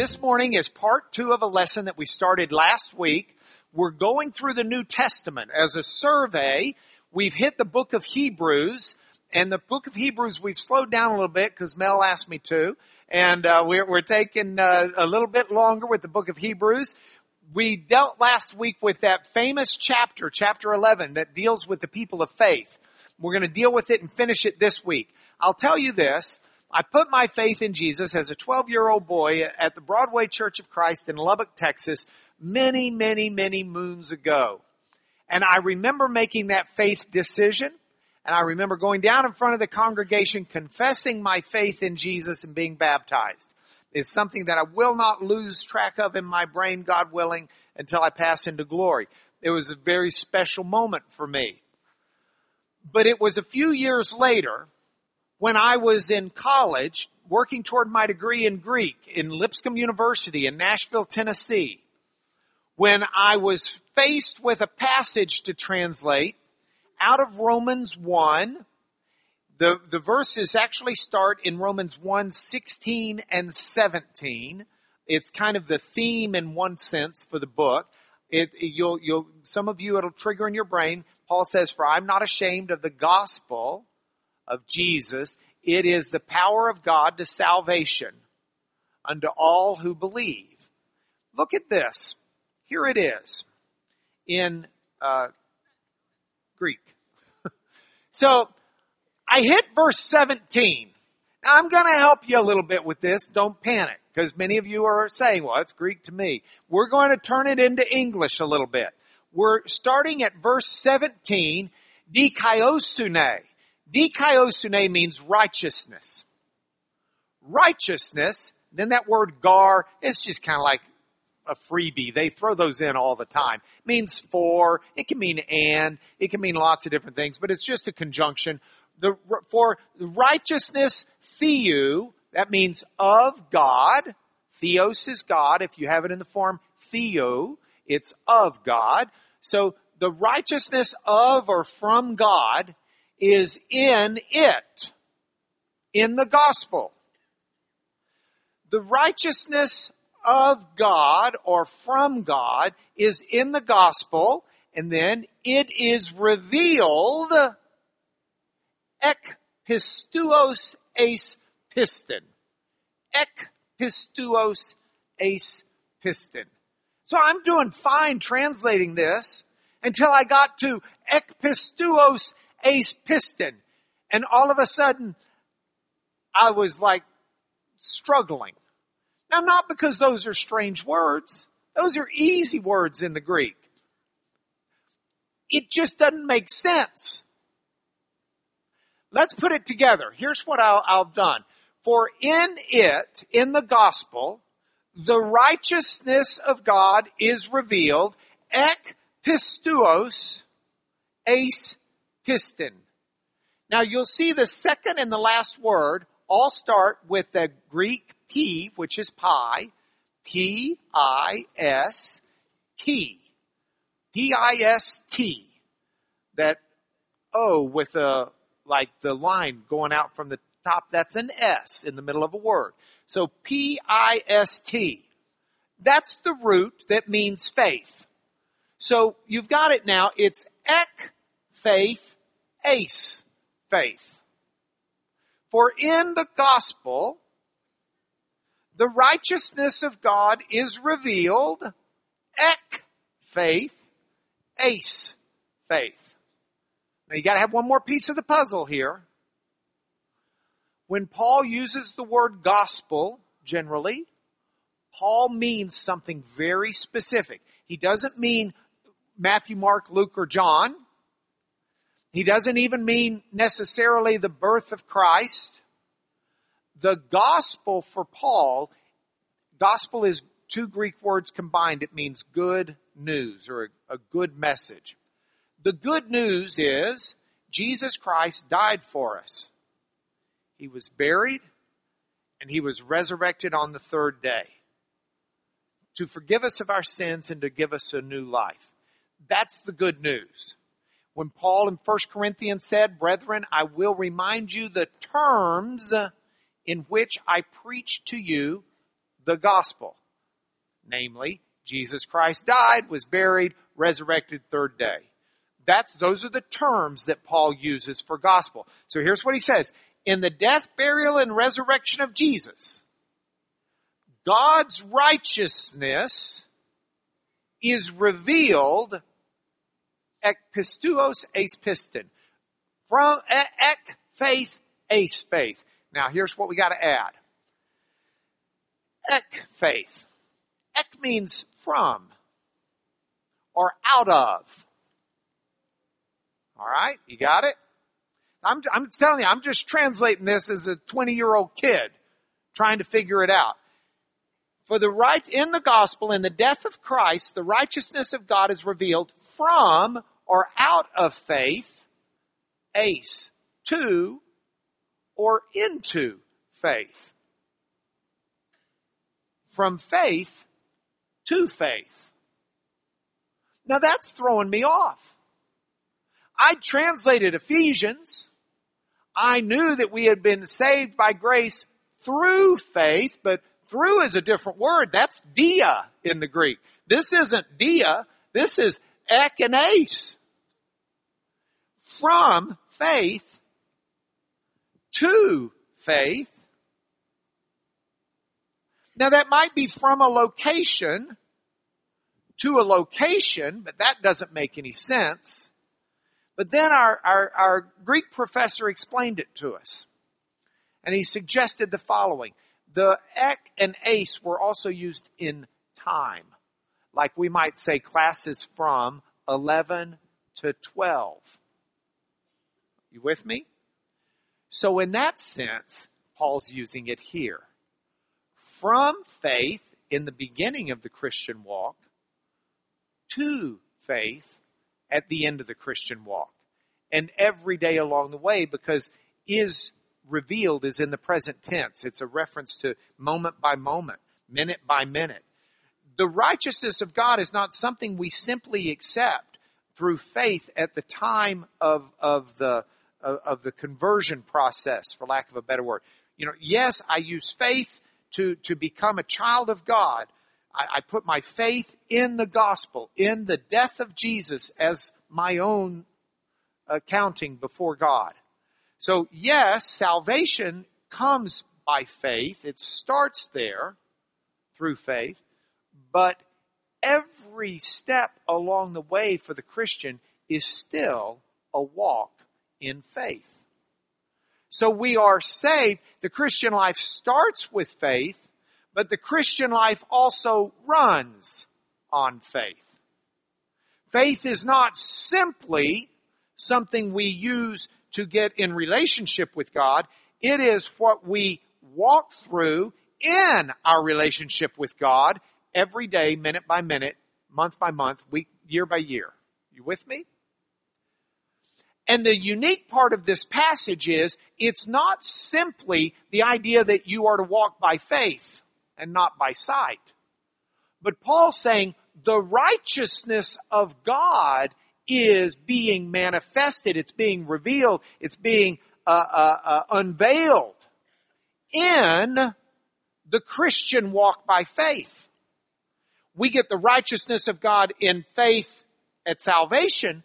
this morning is part two of a lesson that we started last week. We're going through the New Testament as a survey. We've hit the book of Hebrews and the book of Hebrews we've slowed down a little bit because Mel asked me to and uh, we're, we're, taking uh, a little bit longer with the book of Hebrews. We dealt last week with that famous chapter, chapter 11, that deals with the people of faith. We're going to deal with it and finish it this week. I'll tell you this. I put my faith in Jesus as a 12 year old boy at the Broadway Church of Christ in Lubbock, Texas, many, many, many moons ago. And I remember making that faith decision. And I remember going down in front of the congregation, confessing my faith in Jesus and being baptized. It's something that I will not lose track of in my brain, God willing, until I pass into glory. It was a very special moment for me. But it was a few years later when I was in college working toward my degree in Greek in Lipscomb University in Nashville, Tennessee, when I was faced with a passage to translate out of Romans 1. The, the verses actually start in Romans 1, 16 and 17. It's kind of the theme in one sense for the book. It, you'll, you'll, some of you, it'll trigger in your brain. Paul says, for I'm not ashamed of the gospel of Jesus. It is the power of God to salvation unto all who believe. Look at this. Here it is in uh, Greek. so I hit verse 17. Now I'm going to help you a little bit with this. Don't panic because many of you are saying, well, it's Greek to me. We're going to turn it into English a little bit. We're starting at verse 17, dikaiosune. Dikaiosune means righteousness. Righteousness, then that word gar is just kind of like a freebie. They throw those in all the time. It means for, it can mean and, it can mean lots of different things, but it's just a conjunction. The, for righteousness, theou, that means of God. Theos is God. If you have it in the form theo, it's of God. So the righteousness of or from God is in it, in the gospel. The righteousness of God or from God is in the gospel, and then it is revealed ek pistuos eis piston. Ek pistuos eis piston. So I'm doing fine translating this until I got to ek pistuos eis piston. And all of a sudden, I was like struggling. Now, not because those are strange words. Those are easy words in the Greek. It just doesn't make sense. Let's put it together. Here's what I'll, I've done. For in it, in the gospel, the righteousness of God is revealed, ek pistuos, eis piston. Now you'll see the second and the last word all start with the Greek P, which is pi, P-I-S-T. P-I-S-T. That O with a, like the line going out from the top, that's an S in the middle of a word. So P-I-S-T. That's the root that means faith. So you've got it now. It's ek faith, eis faith. For in the gospel, the righteousness of God is revealed, ek faith, ace faith. Now you gotta have one more piece of the puzzle here. When Paul uses the word gospel, generally, Paul means something very specific. He doesn't mean Matthew, Mark, Luke, or John. He doesn't even mean necessarily the birth of Christ. The gospel for Paul, gospel is two Greek words combined. It means good news or a, a good message. The good news is Jesus Christ died for us. He was buried and he was resurrected on the third day to forgive us of our sins and to give us a new life. That's the good news. When Paul in 1 Corinthians said, brethren, I will remind you the terms in which I preach to you the gospel. Namely, Jesus Christ died, was buried, resurrected third day. That's, those are the terms that Paul uses for gospel. So here's what he says. In the death, burial, and resurrection of Jesus, God's righteousness is revealed ek pistuos eis piston. From ek faith, ace faith. Now here's what we gotta add. Ek faith. Ek means from or out of. Alright, you got it? I'm, I'm telling you, I'm just translating this as a 20 year old kid trying to figure it out. For the right, in the gospel, in the death of Christ, the righteousness of God is revealed from or out of faith, ace, to or into faith. From faith to faith. Now that's throwing me off. I translated Ephesians. I knew that we had been saved by grace through faith, but through is a different word. That's dia in the Greek. This isn't dia. This is ek. From faith to faith. Now that might be from a location to a location, but that doesn't make any sense. But then our, our, our Greek professor explained it to us. And he suggested the following. The ek and ace were also used in time. Like we might say classes from 11 to 12. You with me? So in that sense, Paul's using it here. From faith in the beginning of the Christian walk to faith at the end of the Christian walk. And every day along the way because is revealed is in the present tense. It's a reference to moment by moment, minute by minute. The righteousness of God is not something we simply accept through faith at the time of, of the, of, of the conversion process, for lack of a better word. You know, yes, I use faith to, to become a child of God, I, I put my faith in the gospel, in the death of Jesus as my own accounting before God. So yes, salvation comes by faith. It starts there through faith, but every step along the way for the Christian is still a walk in faith. So we are saved. The Christian life starts with faith, but the Christian life also runs on faith. Faith is not simply something we use to get in relationship with God. It is what we walk through in our relationship with God every day, minute by minute, month by month, week, year by year. You with me? And the unique part of this passage is it's not simply the idea that you are to walk by faith and not by sight. But Paul's saying the righteousness of God is being manifested. It's being revealed. It's being uh, uh, uh, unveiled in the Christian walk by faith. We get the righteousness of God in faith at salvation,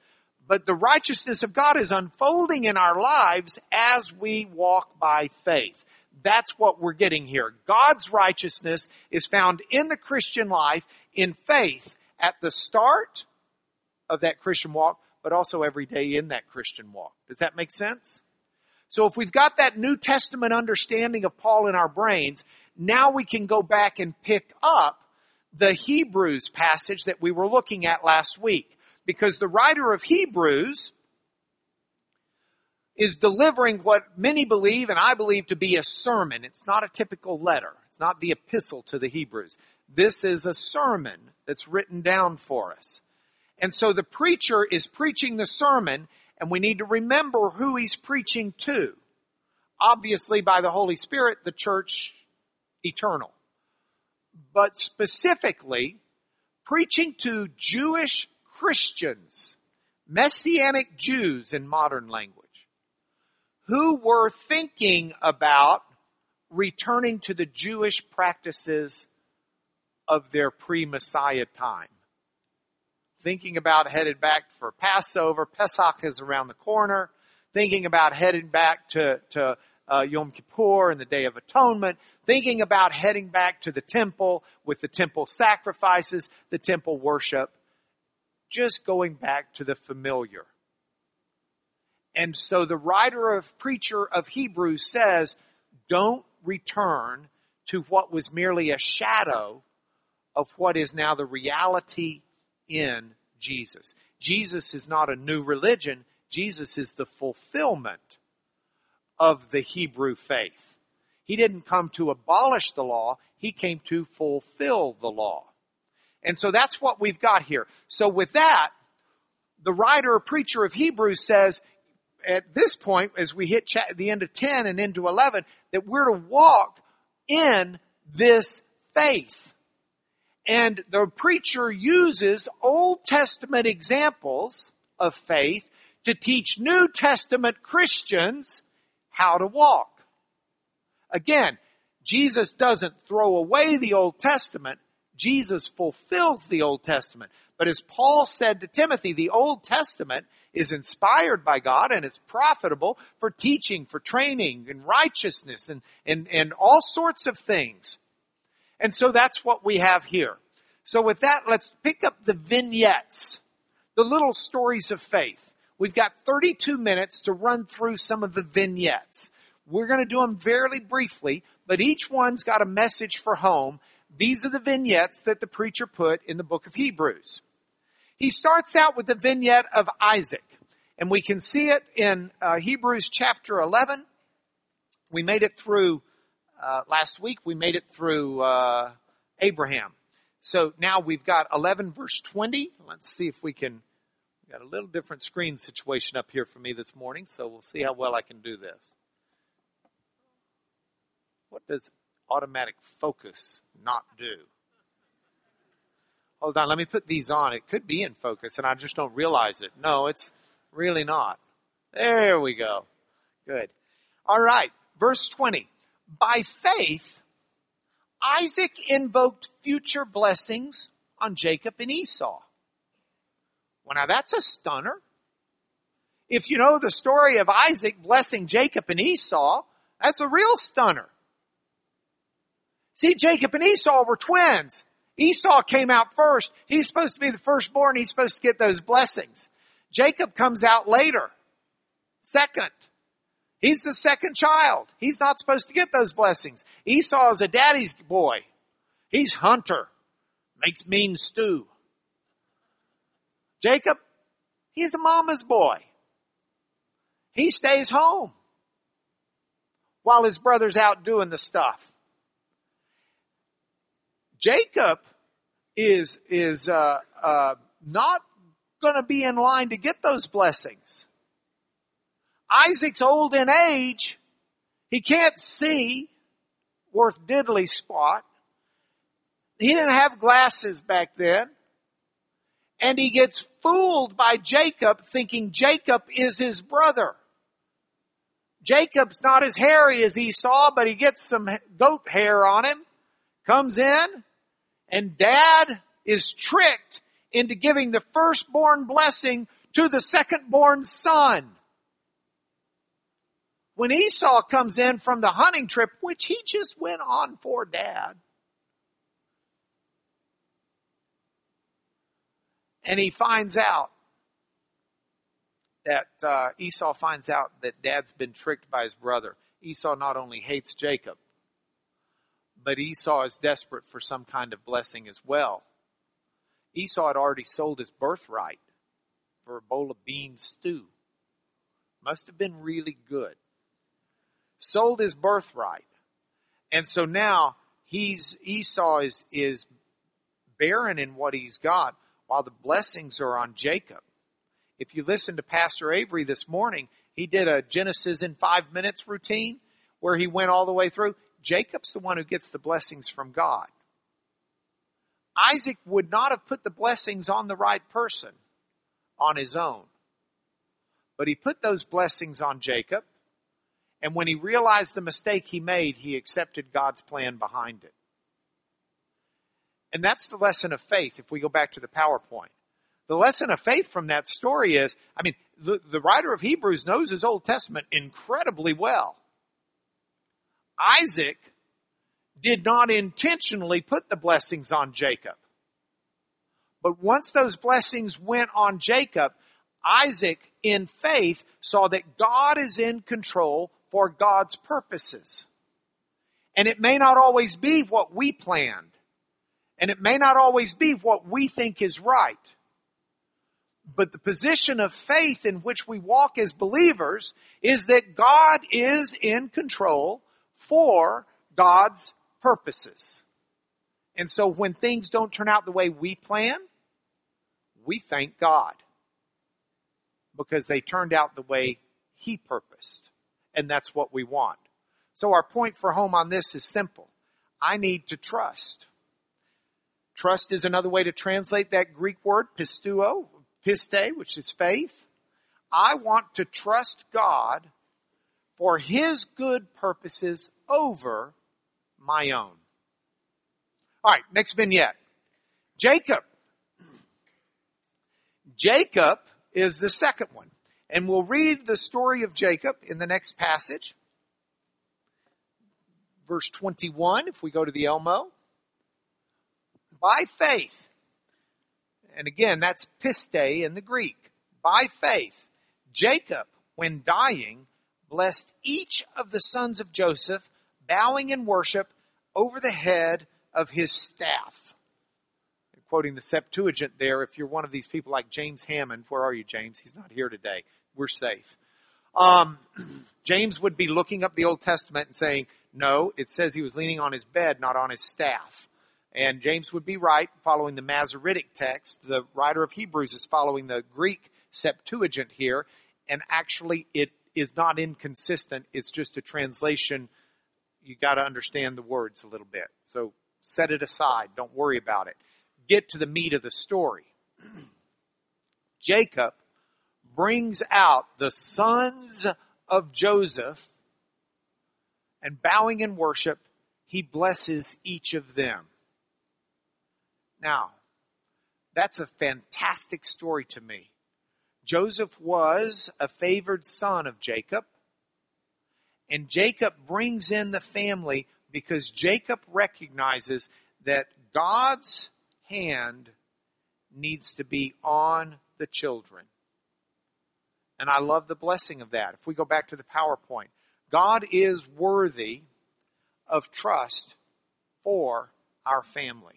but the righteousness of God is unfolding in our lives as we walk by faith. That's what we're getting here. God's righteousness is found in the Christian life in faith at the start of that Christian walk, but also every day in that Christian walk. Does that make sense? So if we've got that New Testament understanding of Paul in our brains, now we can go back and pick up the Hebrews passage that we were looking at last week. Because the writer of Hebrews is delivering what many believe and I believe to be a sermon. It's not a typical letter. It's not the epistle to the Hebrews. This is a sermon that's written down for us. And so the preacher is preaching the sermon and we need to remember who he's preaching to. Obviously by the Holy Spirit, the church eternal. But specifically, preaching to Jewish Christians, Messianic Jews in modern language who were thinking about returning to the Jewish practices of their pre-Messiah time. Thinking about headed back for Passover, Pesach is around the corner. Thinking about heading back to, to uh, Yom Kippur and the Day of Atonement. Thinking about heading back to the temple with the temple sacrifices, the temple worship. Just going back to the familiar. And so the writer of preacher of Hebrews says, don't return to what was merely a shadow of what is now the reality in Jesus. Jesus is not a new religion. Jesus is the fulfillment of the Hebrew faith. He didn't come to abolish the law. He came to fulfill the law. And so that's what we've got here. So with that, the writer preacher of Hebrews says, at this point, as we hit the end of 10 and into 11, that we're to walk in this faith. And the preacher uses Old Testament examples of faith to teach New Testament Christians how to walk. Again, Jesus doesn't throw away the Old Testament. Jesus fulfills the Old Testament. But as Paul said to Timothy, the Old Testament is inspired by God and it's profitable for teaching, for training and righteousness and, and, and all sorts of things. And so that's what we have here. So with that, let's pick up the vignettes, the little stories of faith. We've got 32 minutes to run through some of the vignettes. We're going to do them very briefly, but each one's got a message for home. These are the vignettes that the preacher put in the book of Hebrews. He starts out with the vignette of Isaac, and we can see it in uh, Hebrews chapter 11. We made it through uh, last week. We made it through uh, Abraham. So now we've got 11 verse 20. Let's see if we can. We got a little different screen situation up here for me this morning, so we'll see how well I can do this. What does automatic focus not do? hold on, let me put these on. It could be in focus and I just don't realize it. No, it's really not. There we go. Good. All right. Verse 20. By faith, Isaac invoked future blessings on Jacob and Esau. Well, now that's a stunner. If you know the story of Isaac blessing Jacob and Esau, that's a real stunner. See, Jacob and Esau were twins. Esau came out first. He's supposed to be the firstborn. He's supposed to get those blessings. Jacob comes out later. Second. He's the second child. He's not supposed to get those blessings. Esau is a daddy's boy. He's hunter. Makes mean stew. Jacob, he's a mama's boy. He stays home while his brother's out doing the stuff. Jacob is, is, uh, uh, not gonna be in line to get those blessings. Isaac's old in age. He can't see worth diddly spot. He didn't have glasses back then. And he gets fooled by Jacob thinking Jacob is his brother. Jacob's not as hairy as Esau, but he gets some goat hair on him, comes in, and dad is tricked into giving the firstborn blessing to the secondborn son. When Esau comes in from the hunting trip, which he just went on for dad, and he finds out that uh, Esau finds out that dad's been tricked by his brother. Esau not only hates Jacob, but Esau is desperate for some kind of blessing as well. Esau had already sold his birthright for a bowl of bean stew. Must have been really good. Sold his birthright. And so now he's, Esau is, is barren in what he's got while the blessings are on Jacob. If you listen to Pastor Avery this morning, he did a Genesis in five minutes routine where he went all the way through. Jacob's the one who gets the blessings from God. Isaac would not have put the blessings on the right person on his own. But he put those blessings on Jacob. And when he realized the mistake he made, he accepted God's plan behind it. And that's the lesson of faith if we go back to the PowerPoint. The lesson of faith from that story is, I mean, the, the writer of Hebrews knows his Old Testament incredibly well. Isaac did not intentionally put the blessings on Jacob. But once those blessings went on Jacob, Isaac in faith saw that God is in control for God's purposes. And it may not always be what we planned. And it may not always be what we think is right. But the position of faith in which we walk as believers is that God is in control for God's purposes. And so when things don't turn out the way we plan, we thank God because they turned out the way He purposed. And that's what we want. So our point for home on this is simple. I need to trust. Trust is another way to translate that Greek word, pistuo, piste, which is faith. I want to trust God for His good purposes over my own. Alright, next vignette. Jacob. Jacob is the second one. And we'll read the story of Jacob in the next passage. Verse 21, if we go to the Elmo by faith. And again, that's piste in the Greek. By faith, Jacob, when dying, blessed each of the sons of Joseph, bowing in worship over the head of his staff. Quoting the Septuagint there, if you're one of these people like James Hammond, where are you, James? He's not here today. We're safe. Um, James would be looking up the Old Testament and saying, no, it says he was leaning on his bed, not on his staff. And James would be right following the Masoretic text. The writer of Hebrews is following the Greek Septuagint here. And actually it is not inconsistent. It's just a translation. You gotta understand the words a little bit. So set it aside. Don't worry about it. Get to the meat of the story. Jacob brings out the sons of Joseph and bowing in worship, he blesses each of them. Now, that's a fantastic story to me. Joseph was a favored son of Jacob, and Jacob brings in the family because Jacob recognizes that God's hand needs to be on the children. And I love the blessing of that. If we go back to the PowerPoint, God is worthy of trust for our family.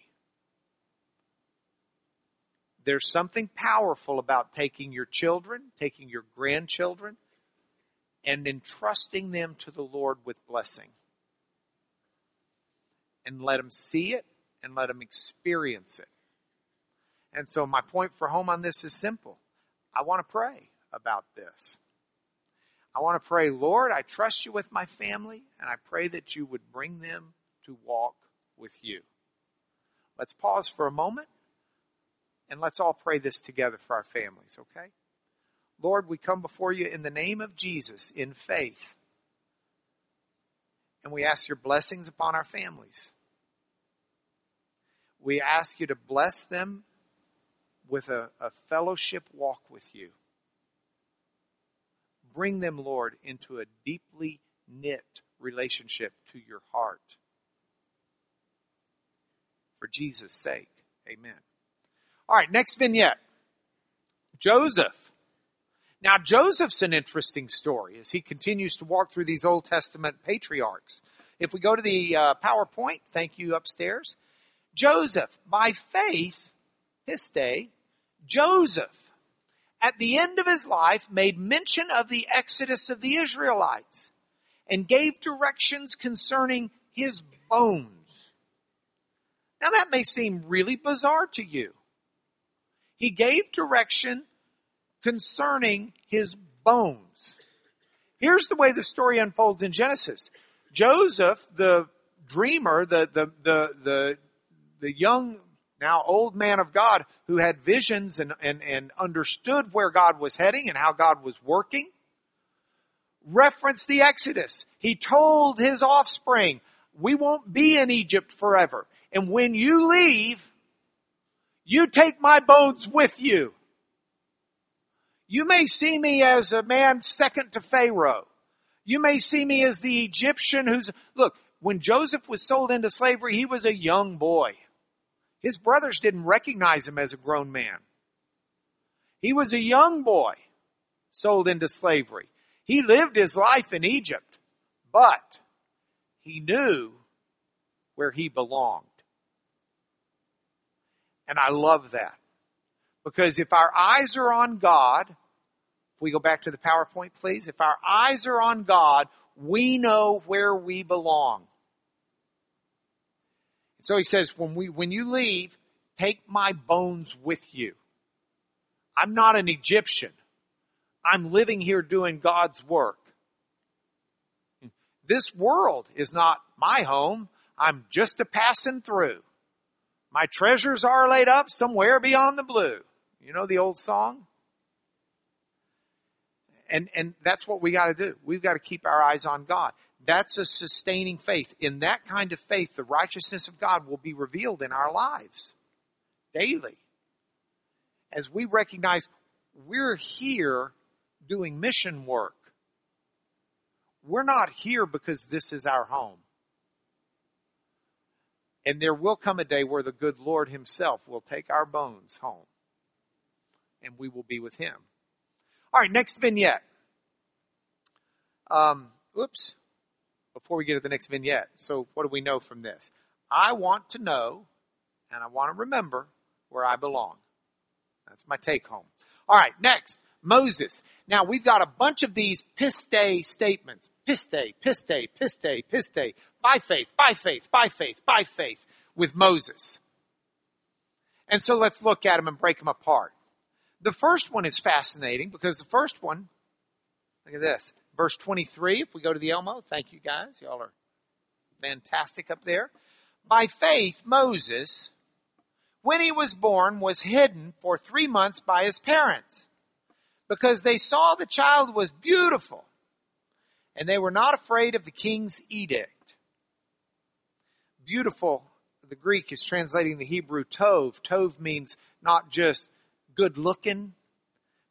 There's something powerful about taking your children, taking your grandchildren, and entrusting them to the Lord with blessing. And let them see it and let them experience it. And so my point for home on this is simple. I want to pray about this. I want to pray, Lord, I trust you with my family, and I pray that you would bring them to walk with you. Let's pause for a moment and let's all pray this together for our families, okay? Lord, we come before you in the name of Jesus in faith. And we ask your blessings upon our families. We ask you to bless them with a, a fellowship walk with you. Bring them, Lord, into a deeply knit relationship to your heart. For Jesus' sake, amen. All right, next vignette. Joseph. Now, Joseph's an interesting story as he continues to walk through these Old Testament patriarchs. If we go to the uh, PowerPoint, thank you upstairs. Joseph, by faith, piste, Joseph, at the end of his life, made mention of the exodus of the Israelites and gave directions concerning his bones. Now that may seem really bizarre to you. He gave direction concerning his bones. Here's the way the story unfolds in Genesis. Joseph, the dreamer, the, the, the, the, the young, now old man of God who had visions and, and, and understood where God was heading and how God was working, referenced the Exodus. He told his offspring, we won't be in Egypt forever. And when you leave, you take my bones with you. You may see me as a man second to Pharaoh. You may see me as the Egyptian who's, look, when Joseph was sold into slavery, he was a young boy. His brothers didn't recognize him as a grown man. He was a young boy sold into slavery. He lived his life in Egypt, but he knew where he belonged. And I love that. Because if our eyes are on God, if we go back to the PowerPoint please, if our eyes are on God, we know where we belong. So he says, when we, when you leave, take my bones with you. I'm not an Egyptian. I'm living here doing God's work. This world is not my home. I'm just a passing through. My treasures are laid up somewhere beyond the blue. You know the old song? And, and that's what we gotta do. We've got to keep our eyes on God. That's a sustaining faith. In that kind of faith, the righteousness of God will be revealed in our lives daily. As we recognize we're here doing mission work. We're not here because this is our home. And there will come a day where the good Lord himself will take our bones home and we will be with him. All right, next vignette. Um, oops. Before we get to the next vignette. So what do we know from this? I want to know and I want to remember where I belong. That's my take home. All right, next. Moses. Now we've got a bunch of these piste statements. Piste, piste, piste, piste. By faith, by faith, by faith, by faith with Moses. And so let's look at them and break them apart. The first one is fascinating because the first one, look at this, verse 23, if we go to the Elmo, thank you guys, y'all are fantastic up there. By faith, Moses, when he was born, was hidden for three months by his parents because they saw the child was beautiful and they were not afraid of the king's edict. Beautiful, the Greek is translating the Hebrew tov. Tov means not just good looking,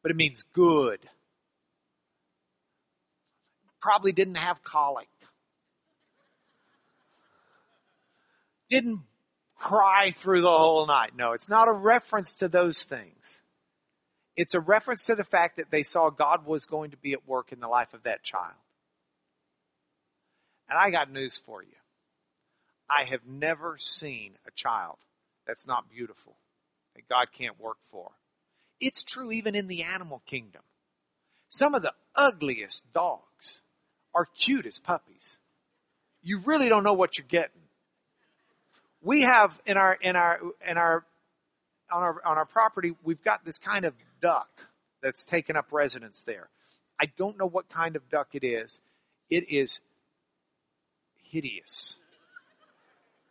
but it means good. Probably didn't have colic. Didn't cry through the whole night. No, it's not a reference to those things. It's a reference to the fact that they saw God was going to be at work in the life of that child. And I got news for you. I have never seen a child that's not beautiful, that God can't work for. It's true even in the animal kingdom. Some of the ugliest dogs are cute as puppies. You really don't know what you're getting. We have in our in our in our on our on our property, we've got this kind of duck that's taken up residence there. I don't know what kind of duck it is. It is hideous.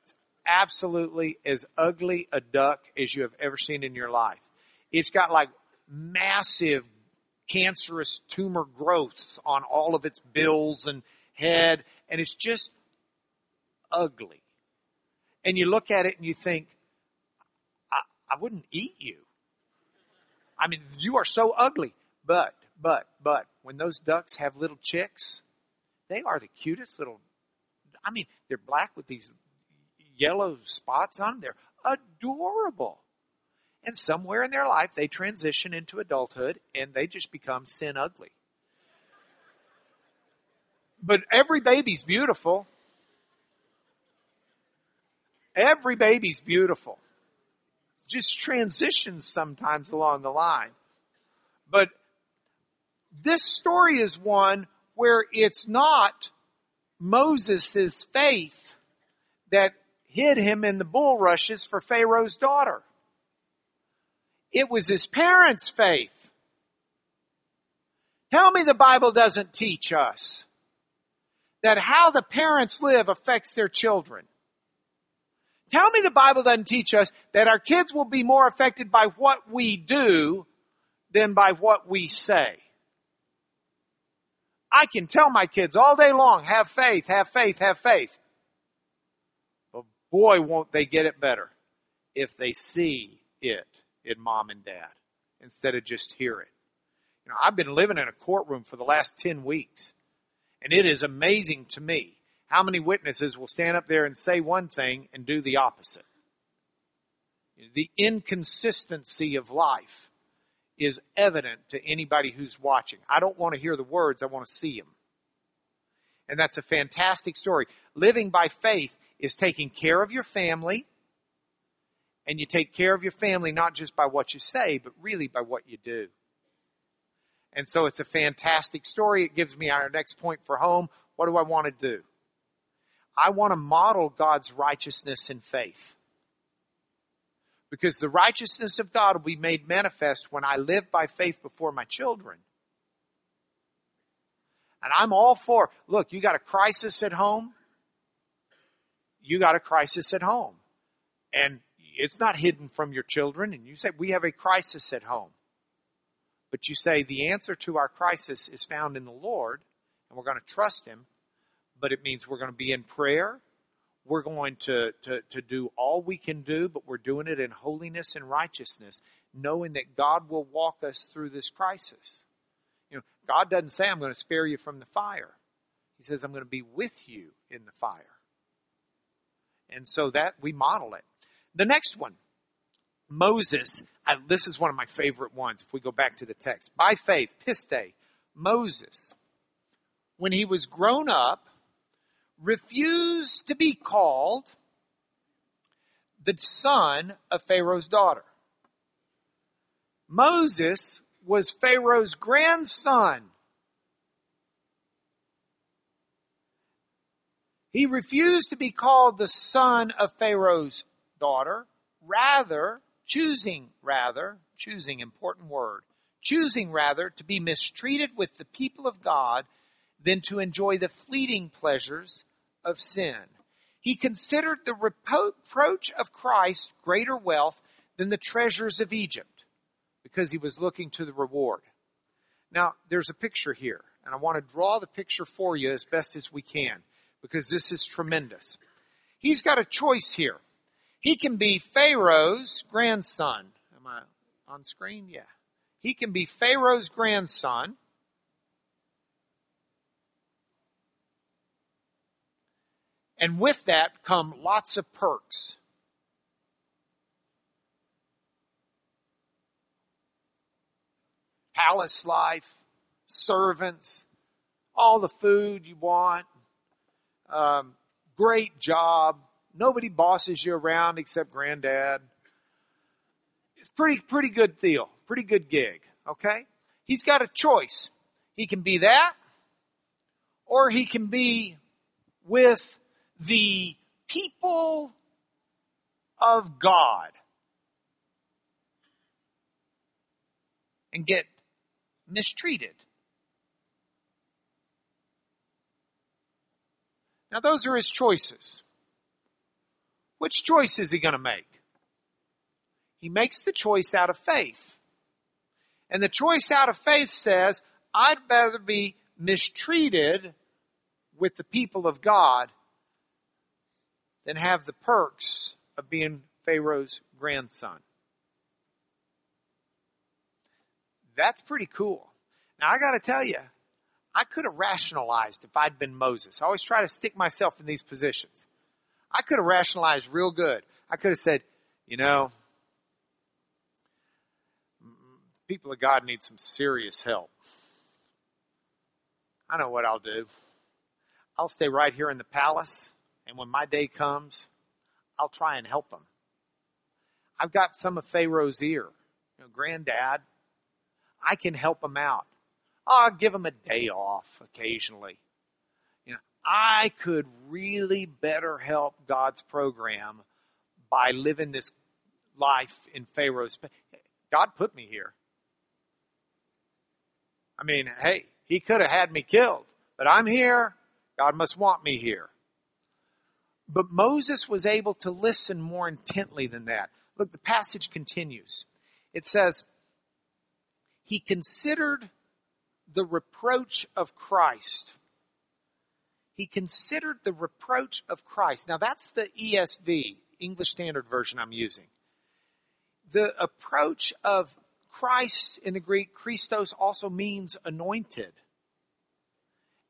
It's absolutely as ugly a duck as you have ever seen in your life. It's got like massive cancerous tumor growths on all of its bills and head, and it's just ugly. And you look at it and you think, I, I wouldn't eat you. I mean, you are so ugly. But, but, but, when those ducks have little chicks, they are the cutest little, I mean, they're black with these yellow spots on them. They're adorable. And somewhere in their life, they transition into adulthood and they just become sin ugly. But every baby's beautiful. Every baby's beautiful just transitions sometimes along the line. But this story is one where it's not Moses' faith that hid him in the bulrushes for Pharaoh's daughter. It was his parents' faith. Tell me the Bible doesn't teach us that how the parents live affects their children. Tell me the Bible doesn't teach us that our kids will be more affected by what we do than by what we say. I can tell my kids all day long, have faith, have faith, have faith. But boy, won't they get it better if they see it in mom and dad instead of just hear it. You know, I've been living in a courtroom for the last 10 weeks and it is amazing to me how many witnesses will stand up there and say one thing and do the opposite. The inconsistency of life is evident to anybody who's watching. I don't want to hear the words, I want to see them. And that's a fantastic story. Living by faith is taking care of your family, and you take care of your family not just by what you say, but really by what you do. And so it's a fantastic story. It gives me our next point for home. What do I want to do? I want to model God's righteousness in faith. Because the righteousness of God will be made manifest when I live by faith before my children. And I'm all for, look, you got a crisis at home. You got a crisis at home. And it's not hidden from your children. And you say, we have a crisis at home. But you say the answer to our crisis is found in the Lord, and we're going to trust Him. But it means we're going to be in prayer. We're going to, to, to do all we can do, but we're doing it in holiness and righteousness, knowing that God will walk us through this crisis. You know, God doesn't say, I'm going to spare you from the fire. He says, I'm going to be with you in the fire. And so that we model it. The next one, Moses, I, this is one of my favorite ones if we go back to the text. By faith, piste, Moses, when he was grown up, refused to be called the son of Pharaoh's daughter. Moses was Pharaoh's grandson. He refused to be called the son of Pharaoh's daughter, rather choosing rather, choosing important word, choosing rather to be mistreated with the people of God than to enjoy the fleeting pleasures of sin. He considered the reproach of Christ greater wealth than the treasures of Egypt because he was looking to the reward. Now, there's a picture here, and I want to draw the picture for you as best as we can because this is tremendous. He's got a choice here. He can be Pharaoh's grandson. Am I on screen? Yeah. He can be Pharaoh's grandson. And with that come lots of perks. Palace life, servants, all the food you want, um, great job, Nobody bosses you around except granddad. It's pretty, pretty good deal. Pretty good gig. Okay? He's got a choice. He can be that, or he can be with the people of God and get mistreated. Now, those are his choices. Which choice is he going to make? He makes the choice out of faith. And the choice out of faith says, I'd rather be mistreated with the people of God than have the perks of being Pharaoh's grandson. That's pretty cool. Now I gotta tell you, I could have rationalized if I'd been Moses. I always try to stick myself in these positions. I could have rationalized real good. I could have said, you know, people of God need some serious help. I know what I'll do. I'll stay right here in the palace, and when my day comes, I'll try and help them. I've got some of Pharaoh's ear. You know, granddad, I can help them out. I'll give them a day off occasionally. I could really better help God's program by living this life in Pharaoh's. God put me here. I mean, hey, he could have had me killed, but I'm here. God must want me here. But Moses was able to listen more intently than that. Look, the passage continues. It says, He considered the reproach of Christ. He considered the reproach of Christ. Now that's the ESV, English Standard Version I'm using. The approach of Christ in the Greek, Christos also means anointed.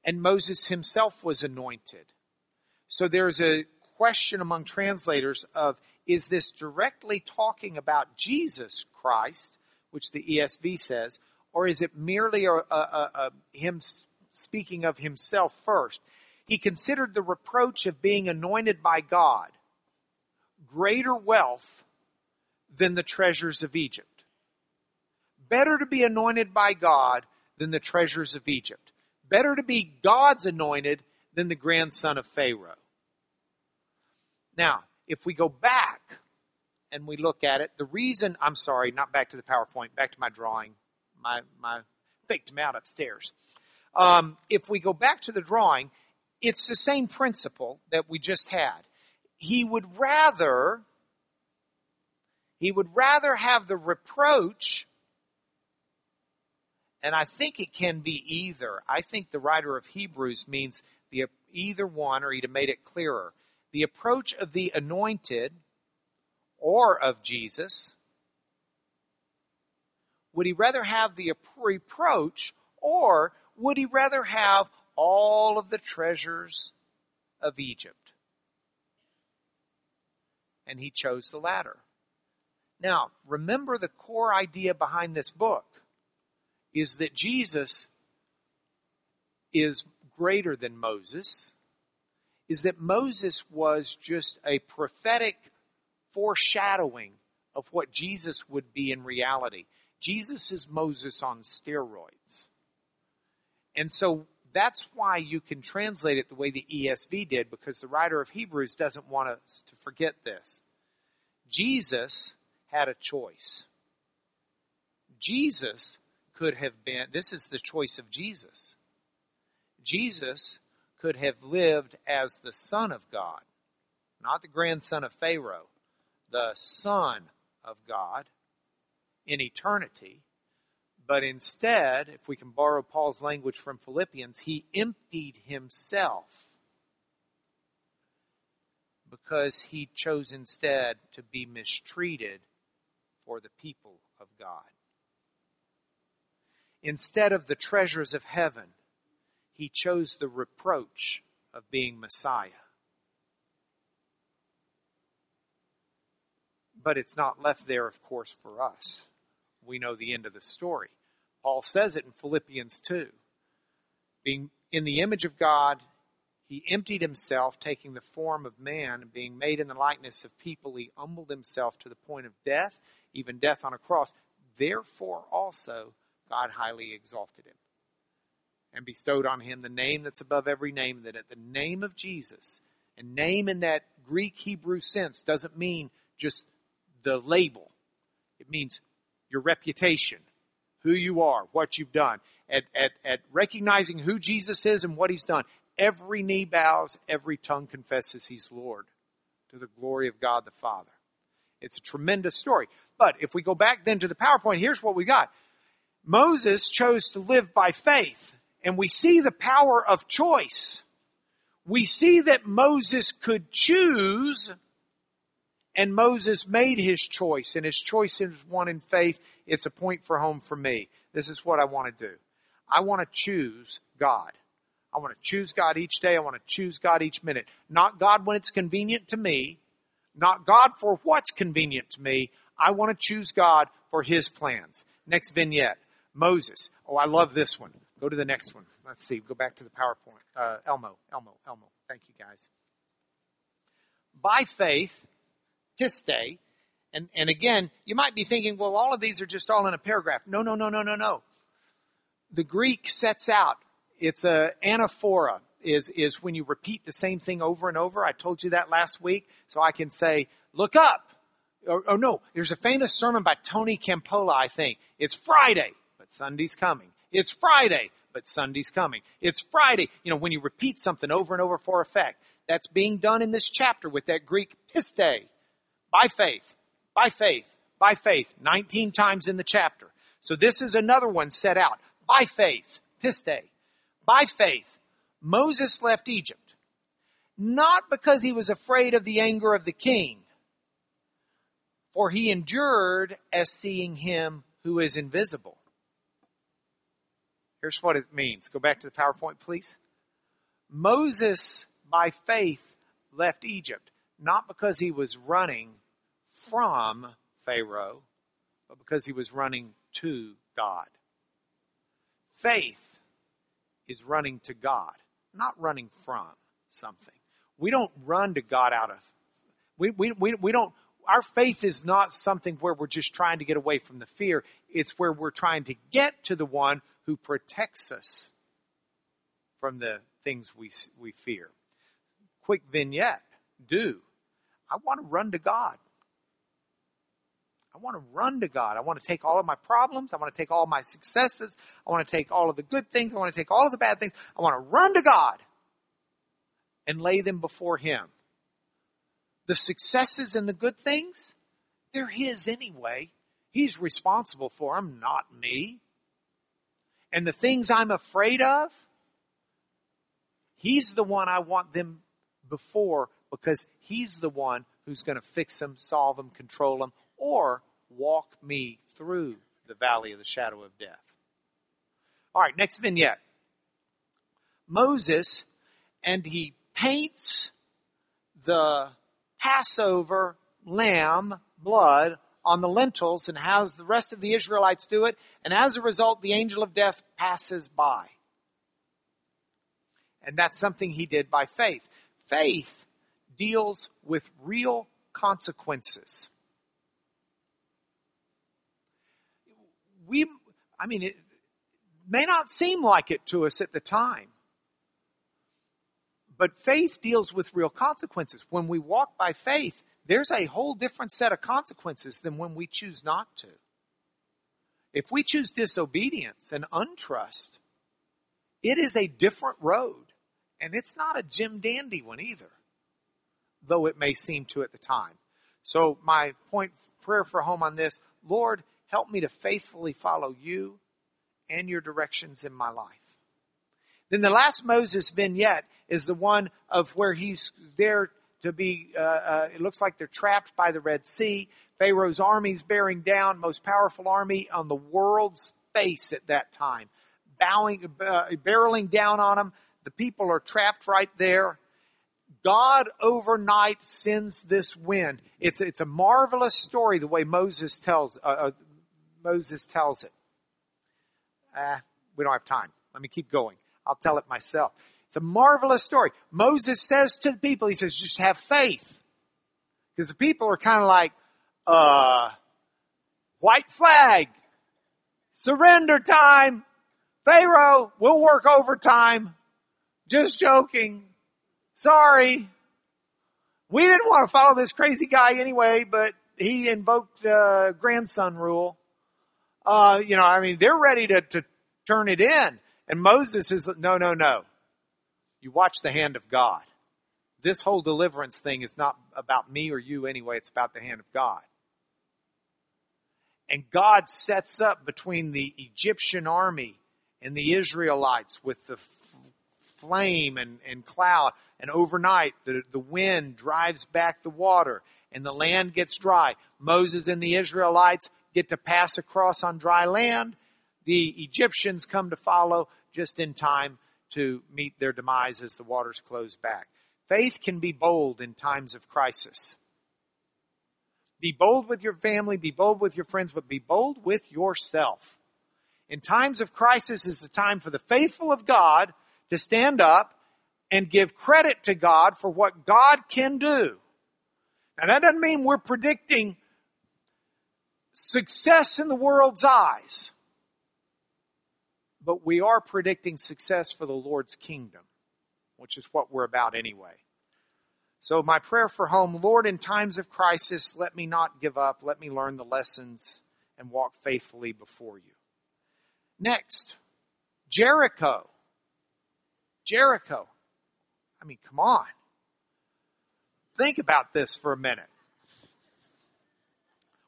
And Moses himself was anointed. So there's a question among translators of, is this directly talking about Jesus Christ, which the ESV says, or is it merely a, a, a, him speaking of himself first? He considered the reproach of being anointed by God greater wealth than the treasures of Egypt. Better to be anointed by God than the treasures of Egypt. Better to be God's anointed than the grandson of Pharaoh. Now, if we go back and we look at it, the reason, I'm sorry, not back to the PowerPoint, back to my drawing, my, my faked them out upstairs. Um, if we go back to the drawing, it's the same principle that we just had. He would rather, he would rather have the reproach, and I think it can be either. I think the writer of Hebrews means the either one, or he'd have made it clearer. The approach of the anointed or of Jesus. Would he rather have the reproach or would he rather have all of the treasures of Egypt. And he chose the latter. Now, remember the core idea behind this book is that Jesus is greater than Moses, is that Moses was just a prophetic foreshadowing of what Jesus would be in reality. Jesus is Moses on steroids. And so that's why you can translate it the way the ESV did, because the writer of Hebrews doesn't want us to forget this. Jesus had a choice. Jesus could have been, this is the choice of Jesus. Jesus could have lived as the Son of God, not the grandson of Pharaoh, the Son of God in eternity. But instead, if we can borrow Paul's language from Philippians, he emptied himself because he chose instead to be mistreated for the people of God. Instead of the treasures of heaven, he chose the reproach of being Messiah. But it's not left there, of course, for us. We know the end of the story. Paul says it in Philippians 2. Being in the image of God, he emptied himself, taking the form of man, and being made in the likeness of people, he humbled himself to the point of death, even death on a cross. Therefore also God highly exalted him and bestowed on him the name that's above every name, that at the name of Jesus, and name in that Greek Hebrew sense doesn't mean just the label. It means your reputation, who you are, what you've done, at, at, at recognizing who Jesus is and what he's done. Every knee bows, every tongue confesses he's Lord to the glory of God the Father. It's a tremendous story. But if we go back then to the PowerPoint, here's what we got. Moses chose to live by faith, and we see the power of choice. We see that Moses could choose and Moses made his choice, and his choice is one in faith. It's a point for home for me. This is what I want to do. I want to choose God. I want to choose God each day. I want to choose God each minute. Not God when it's convenient to me. Not God for what's convenient to me. I want to choose God for His plans. Next vignette. Moses. Oh, I love this one. Go to the next one. Let's see. Go back to the PowerPoint. Uh, Elmo. Elmo. Elmo. Thank you guys. By faith, pistei. And, and again, you might be thinking, well, all of these are just all in a paragraph. No, no, no, no, no, no. The Greek sets out, it's a anaphora, is, is when you repeat the same thing over and over. I told you that last week, so I can say, look up. Or no, there's a famous sermon by Tony Campolo, I think. It's Friday, but Sunday's coming. It's Friday, but Sunday's coming. It's Friday. You know, when you repeat something over and over for effect. That's being done in this chapter with that Greek pistei. By faith, by faith, by faith, 19 times in the chapter. So this is another one set out. By faith, pistei. By faith, Moses left Egypt, not because he was afraid of the anger of the king, for he endured as seeing him who is invisible. Here's what it means. Go back to the PowerPoint, please. Moses, by faith, left Egypt, not because he was running from Pharaoh, but because he was running to God. Faith is running to God, not running from something. We don't run to God out of, we, we, we, we don't, our faith is not something where we're just trying to get away from the fear. It's where we're trying to get to the one who protects us from the things we, we fear. Quick vignette. Do. I want to run to God. I want to run to God. I want to take all of my problems. I want to take all my successes. I want to take all of the good things. I want to take all of the bad things. I want to run to God and lay them before Him. The successes and the good things, they're His anyway. He's responsible for them, not me. And the things I'm afraid of, He's the one I want them before because He's the one who's going to fix them, solve them, control them, or walk me through the valley of the shadow of death. All right, next vignette. Moses, and he paints the Passover lamb blood on the lentils and has the rest of the Israelites do it. And as a result, the angel of death passes by. And that's something he did by faith. Faith deals with real consequences. We, I mean, it may not seem like it to us at the time. But faith deals with real consequences. When we walk by faith, there's a whole different set of consequences than when we choose not to. If we choose disobedience and untrust, it is a different road. And it's not a Jim Dandy one either, though it may seem to at the time. So my point, prayer for home on this, Lord, help me to faithfully follow you and your directions in my life. Then the last Moses vignette is the one of where he's there to be, uh, uh, it looks like they're trapped by the Red Sea. Pharaoh's army's bearing down, most powerful army on the world's face at that time. Bowing, uh, barreling down on them. The people are trapped right there. God overnight sends this wind. It's, it's a marvelous story the way Moses tells, uh, uh Moses tells it. Uh, we don't have time. Let me keep going. I'll tell it myself. It's a marvelous story. Moses says to the people, he says, just have faith. Because the people are kind of like, uh, white flag, surrender time, Pharaoh, we'll work overtime. Just joking. Sorry. We didn't want to follow this crazy guy anyway, but he invoked uh, grandson rule. Uh, you know, I mean, they're ready to, to turn it in. And Moses is, no, no, no. You watch the hand of God. This whole deliverance thing is not about me or you anyway, it's about the hand of God. And God sets up between the Egyptian army and the Israelites with the flame and, and cloud. And overnight, the, the wind drives back the water and the land gets dry. Moses and the Israelites get to pass across on dry land. The Egyptians come to follow just in time to meet their demise as the waters close back. Faith can be bold in times of crisis. Be bold with your family, be bold with your friends, but be bold with yourself. In times of crisis is the time for the faithful of God to stand up and give credit to God for what God can do. Now that doesn't mean we're predicting success in the world's eyes but we are predicting success for the Lord's kingdom, which is what we're about anyway. So my prayer for home, Lord, in times of crisis, let me not give up. Let me learn the lessons and walk faithfully before you. Next, Jericho. Jericho. I mean, come on. Think about this for a minute.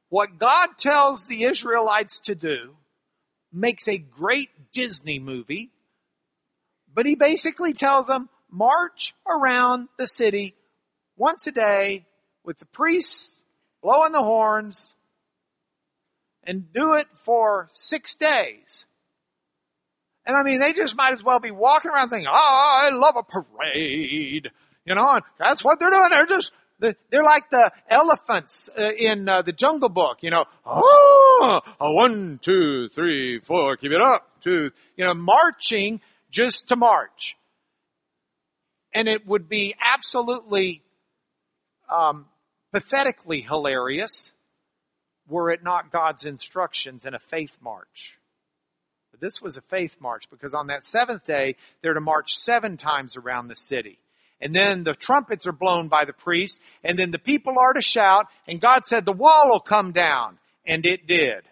What God tells the Israelites to do makes a great Disney movie But he basically tells them, march around the city once a day with the priests blowing the horns and do it for six days. And I mean, they just might as well be walking around thinking, oh, I love a parade. You know, and that's what they're doing. They're just, they're like the elephants uh, in uh, the Jungle Book, you know. Oh, one, two, three, four, keep it up. Two, you know, marching just to march. And it would be absolutely um, pathetically hilarious were it not God's instructions in a faith march. But this was a faith march because on that seventh day, they're to march seven times around the city. And then the trumpets are blown by the priest, and then the people are to shout, and God said the wall will come down, and it did.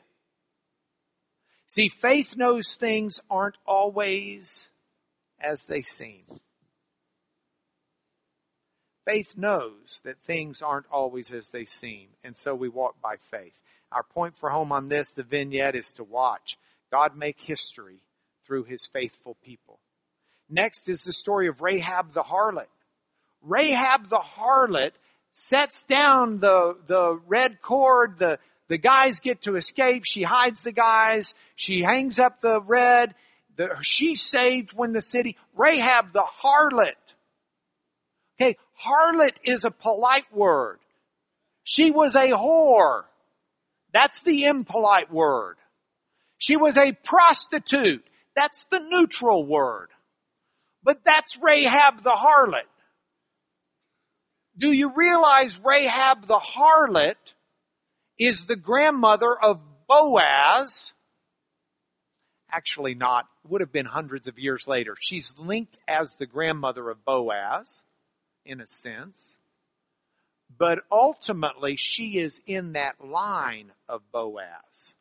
See, faith knows things aren't always as they seem. Faith knows that things aren't always as they seem, and so we walk by faith. Our point for home on this, the vignette, is to watch God make history through his faithful people. Next is the story of Rahab the harlot. Rahab the harlot sets down the, the red cord, the, the guys get to escape, she hides the guys, she hangs up the red, the, she's saved when the city, Rahab the harlot Okay, harlot is a polite word. She was a whore. That's the impolite word. She was a prostitute. That's the neutral word. But that's Rahab the harlot. Do you realize Rahab the harlot is the grandmother of Boaz? Actually not. It would have been hundreds of years later. She's linked as the grandmother of Boaz in a sense. But ultimately, she is in that line of Boaz.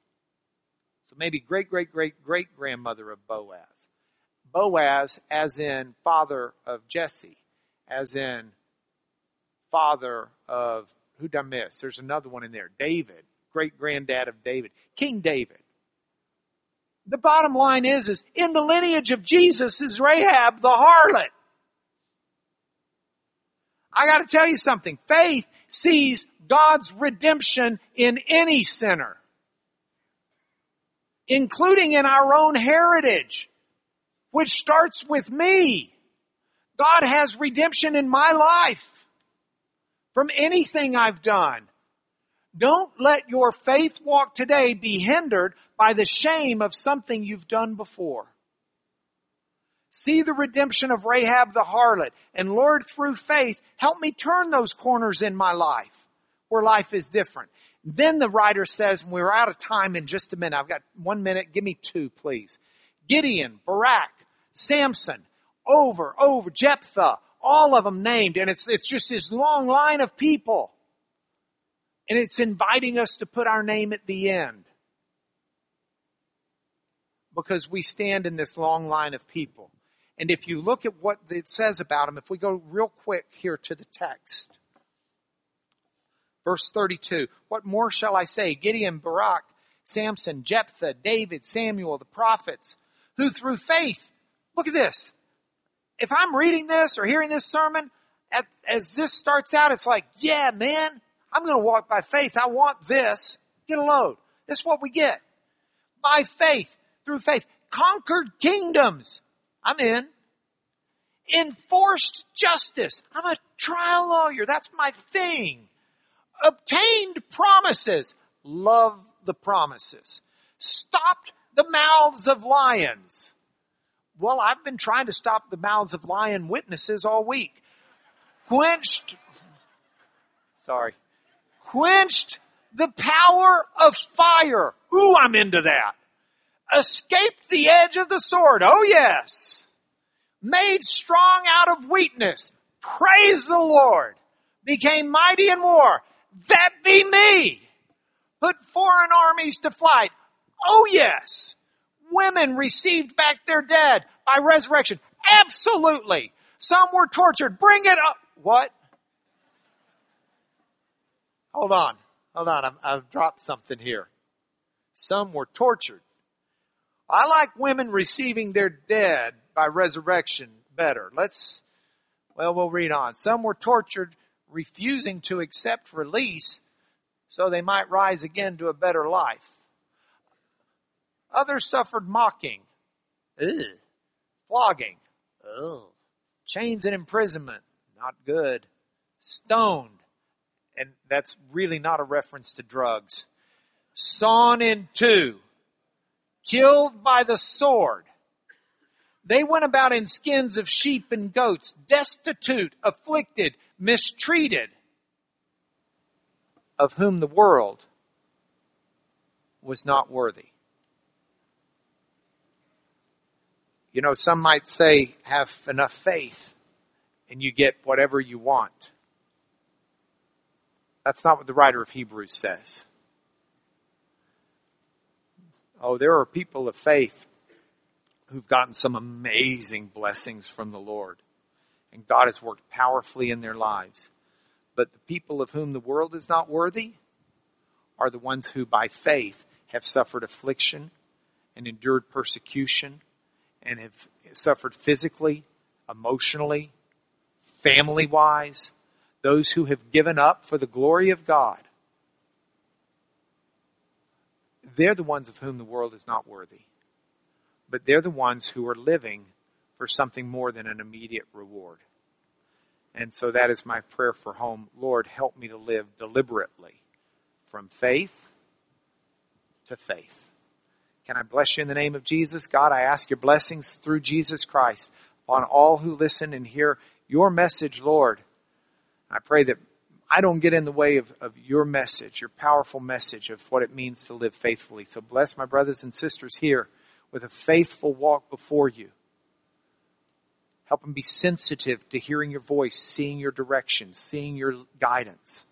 Maybe great, great, great, great grandmother of Boaz. Boaz, as in father of Jesse, as in father of, who done miss? There's another one in there. David, great granddad of David. King David. The bottom line is, is in the lineage of Jesus is Rahab the harlot. I gotta tell you something. Faith sees God's redemption in any sinner. Including in our own heritage. Which starts with me. God has redemption in my life. From anything I've done. Don't let your faith walk today be hindered by the shame of something you've done before. See the redemption of Rahab the harlot. And Lord, through faith, help me turn those corners in my life where life is different. Then the writer says, and we're out of time in just a minute. I've got one minute. Give me two, please. Gideon, Barak, Samson, over, over, Jephthah, all of them named. And it's, it's just this long line of people. And it's inviting us to put our name at the end. Because we stand in this long line of people. And if you look at what it says about them, if we go real quick here to the text, verse 32, what more shall I say? Gideon, Barak, Samson, Jephthah, David, Samuel, the prophets, who through faith, look at this. If I'm reading this or hearing this sermon, as this starts out, it's like, yeah, man, I'm going to walk by faith. I want this. Get a load. This is what we get. By faith, through faith, conquered kingdoms I'm in. Enforced justice. I'm a trial lawyer. That's my thing. Obtained promises. Love the promises. Stopped the mouths of lions. Well, I've been trying to stop the mouths of lion witnesses all week. Quenched, sorry, quenched the power of fire. Ooh, I'm into that escaped the edge of the sword. Oh yes. Made strong out of weakness. Praise the Lord. Became mighty in war. That be me. Put foreign armies to flight. Oh yes. Women received back their dead by resurrection. Absolutely. Some were tortured. Bring it up. What? Hold on. Hold on. i have dropped something here. Some were tortured I like women receiving their dead by resurrection better. Let's, well, we'll read on. Some were tortured, refusing to accept release so they might rise again to a better life. Others suffered mocking, Ugh. flogging, Ugh. chains and imprisonment, not good, stoned, and that's really not a reference to drugs, sawn in two, killed by the sword. They went about in skins of sheep and goats, destitute, afflicted, mistreated, of whom the world was not worthy. You know, some might say have enough faith and you get whatever you want. That's not what the writer of Hebrews says. Oh, there are people of faith who've gotten some amazing blessings from the Lord. And God has worked powerfully in their lives. But the people of whom the world is not worthy are the ones who by faith have suffered affliction and endured persecution and have suffered physically, emotionally, family wise. Those who have given up for the glory of God. They're the ones of whom the world is not worthy. But they're the ones who are living for something more than an immediate reward. And so that is my prayer for home. Lord, help me to live deliberately from faith to faith. Can I bless you in the name of Jesus? God, I ask your blessings through Jesus Christ on all who listen and hear your message, Lord. I pray that I don't get in the way of, of your message, your powerful message of what it means to live faithfully. So bless my brothers and sisters here with a faithful walk before you. Help them be sensitive to hearing your voice, seeing your direction, seeing your guidance,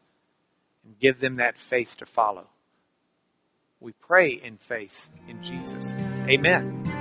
and give them that faith to follow. We pray in faith in Jesus. Amen.